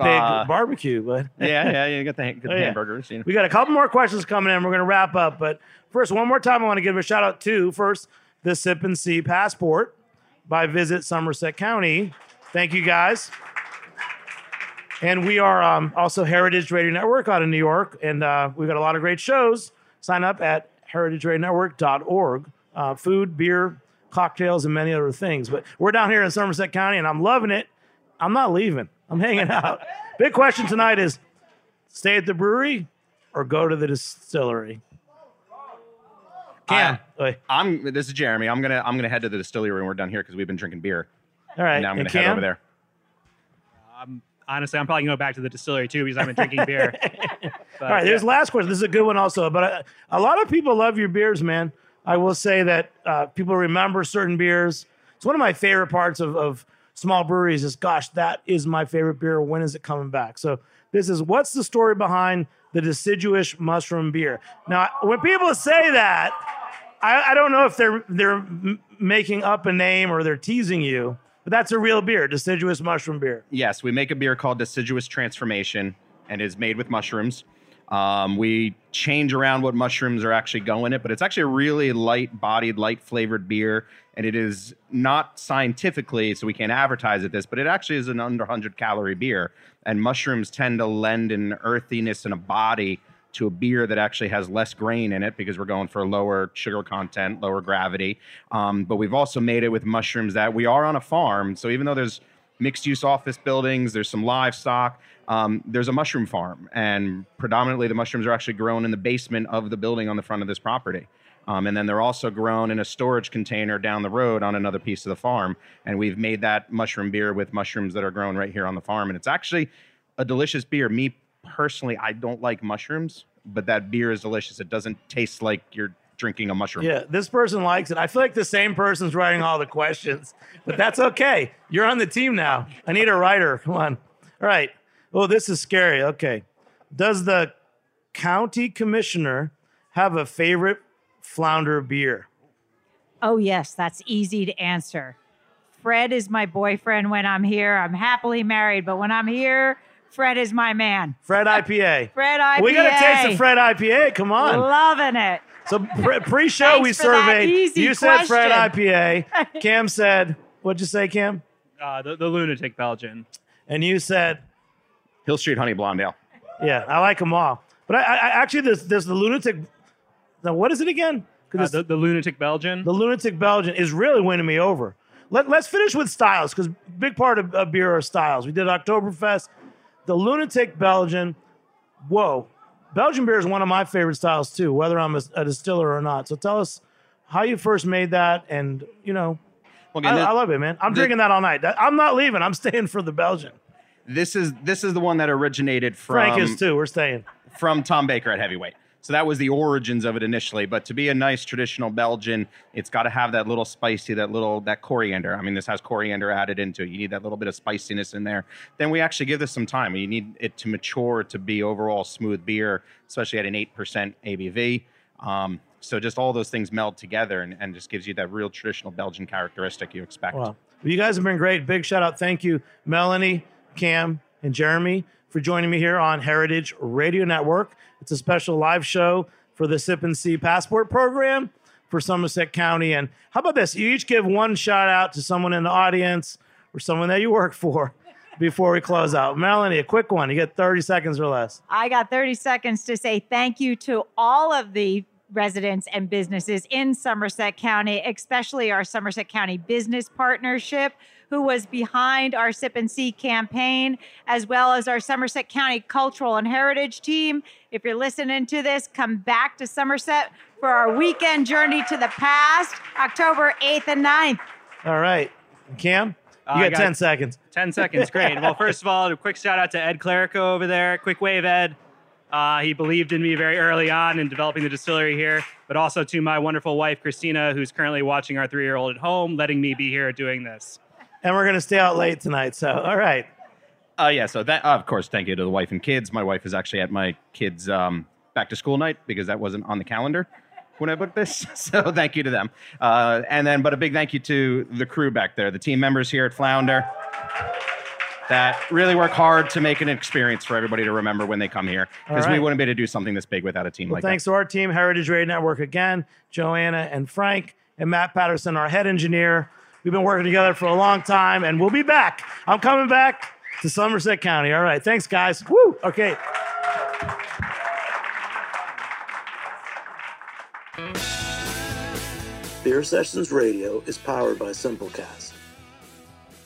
Uh, barbecue. But (laughs) yeah, yeah, you got the, (laughs) Oh, yeah. hamburgers. You know. we got a couple more questions coming in. We're going to wrap up, but first, one more time, I want to give a shout out to first the Sip and See Passport by Visit Somerset County. Thank you guys. And we are um, also Heritage Radio Network out of New York, and uh, we've got a lot of great shows. Sign up at heritageradionetwork.org. Uh, food, beer, cocktails, and many other things. But we're down here in Somerset County, and I'm loving it. I'm not leaving. I'm hanging out. Big question tonight is stay at the brewery or go to the distillery? Cam. Oi. I'm. This is Jeremy. I'm gonna. I'm gonna head to the distillery when we're done here because we've been drinking beer. All right. And now I'm gonna head over there. Um, honestly, I'm probably going to go back to the distillery too because I've been drinking beer. (laughs) But, All right, there's yeah. last question. This is a good one also, but uh, a lot of people love your beers, man. I will say that uh, people remember certain beers. It's one of my favorite parts of, of small breweries is, gosh, that is my favorite beer. When is it coming back? So this is what's the story behind the deciduous mushroom beer? Now, when people say that, I, I don't know if they're they're making up a name or they're teasing you, but that's a real beer, deciduous mushroom beer. Yes, we make a beer called Deciduous Transformation, and is made with mushrooms. Um, we change around what mushrooms are actually going in it, but it's actually a really light-bodied, light-flavored beer, and it is not scientifically, so we can't advertise it this, but it actually is an under 100-calorie beer, and mushrooms tend to lend an earthiness and a body to a beer that actually has less grain in it because we're going for lower sugar content, lower gravity. Um, but we've also made it with mushrooms that we are on a farm, so even though there's mixed use office buildings. There's some livestock. Um, there's a mushroom farm, and predominantly the mushrooms are actually grown in the basement of the building on the front of this property. Um, and then they're also grown in a storage container down the road on another piece of the farm. And we've made that mushroom beer with mushrooms that are grown right here on the farm. And it's actually a delicious beer. Me personally, I don't like mushrooms, but that beer is delicious. It doesn't taste like you're drinking a mushroom. Yeah, this person likes it. I feel like the same person's writing all the questions, but that's okay. You're on the team now. I need a writer. Come on. All right. Oh, this is scary. Okay. Does the county commissioner have a favorite flounder beer? Oh, yes, that's easy to answer. Fred is my boyfriend when I'm here. I'm happily married, but when I'm here, Fred is my man. Fred (laughs) IPA. Fred IPA. We got to taste the Fred IPA. Come on. Loving it. So pre- pre-show we Thanks for that surveyed. easy You said Fred. IPA. (laughs) Cam said, what'd you say, Cam? Uh, the, the lunatic Belgian. And you said Hill Street Honey Blonde Ale. Yeah, I like them all. But I, I actually there's there's the lunatic. Now what is it again? Uh, the, the lunatic Belgian. the lunatic Belgian is really winning me over. Let, let's finish with styles because big part of, of beer are styles. We did Oktoberfest. The lunatic Belgian. Whoa, Belgian beer is one of my favorite styles too, whether I'm a, a distiller or not. So tell us how you first made that, and you know, Well, I, again, I love it, man. I'm the- drinking that all night. That- I'm not leaving. I'm staying for the Belgian. This is this is the one that originated from Frank is too. We're staying. from Tom Baker at heavyweight. So that was the origins of it initially. But to be a nice traditional Belgian, it's got to have that little spicy, that little that coriander. I mean, this has coriander added into it. You need that little bit of spiciness in there. Then we actually give this some time. You need it to mature to be overall smooth beer, especially at an eight percent ABV. Um, so just all those things meld together and, and just gives you that real traditional Belgian characteristic you expect. Wow. Well, you guys have been great. Big shout out. Thank you, Melanie, Cam, and Jeremy for joining me here on Heritage Radio Network. It's a special live show for the Sip and See Passport Program for Somerset County. And how about this? You each give one shout out to someone in the audience or someone that you work for (laughs) before we close out. Melanie, a quick one. You get 30 seconds or less. I got 30 seconds to say thank you to all of the residents and businesses in Somerset County, especially our Somerset County Business Partnership, who was behind our Sip and See campaign, as well as our Somerset County Cultural and Heritage team. If you're listening to this, come back to Somerset for our weekend journey to the past, October 8th and 9th. All right. Cam, Uh, you I got got- 10 seconds. 10 seconds, great. well, first of all, a quick shout out to Ed Clerico over there. Quick wave, Ed. Uh, he believed in me very early on in developing the distillery here, but also to my wonderful wife, Christina, who's currently watching our three year old at home, letting me be here doing this. And we're going to stay out late tonight. So, all right. Uh, yeah, so that, of course, thank you to the wife and kids. My wife is actually at my kids' um, back to school night because that wasn't on the calendar when I booked this. (laughs) So thank you to them. Uh, and then, but a big thank you to the crew back there, the team members here at Flounder that really work hard to make an experience for everybody to remember when they come here because All right. we wouldn't be able to do something this big without a team Well, like thanks to our team, Heritage Radio Network again, Joanna and Frank, and Matt Patterson, our head engineer. We've been working together for a long time, and we'll be back. I'm coming back to Somerset County. All right. Thanks, guys. Woo. Okay. Beer Sessions Radio is powered by Simplecast.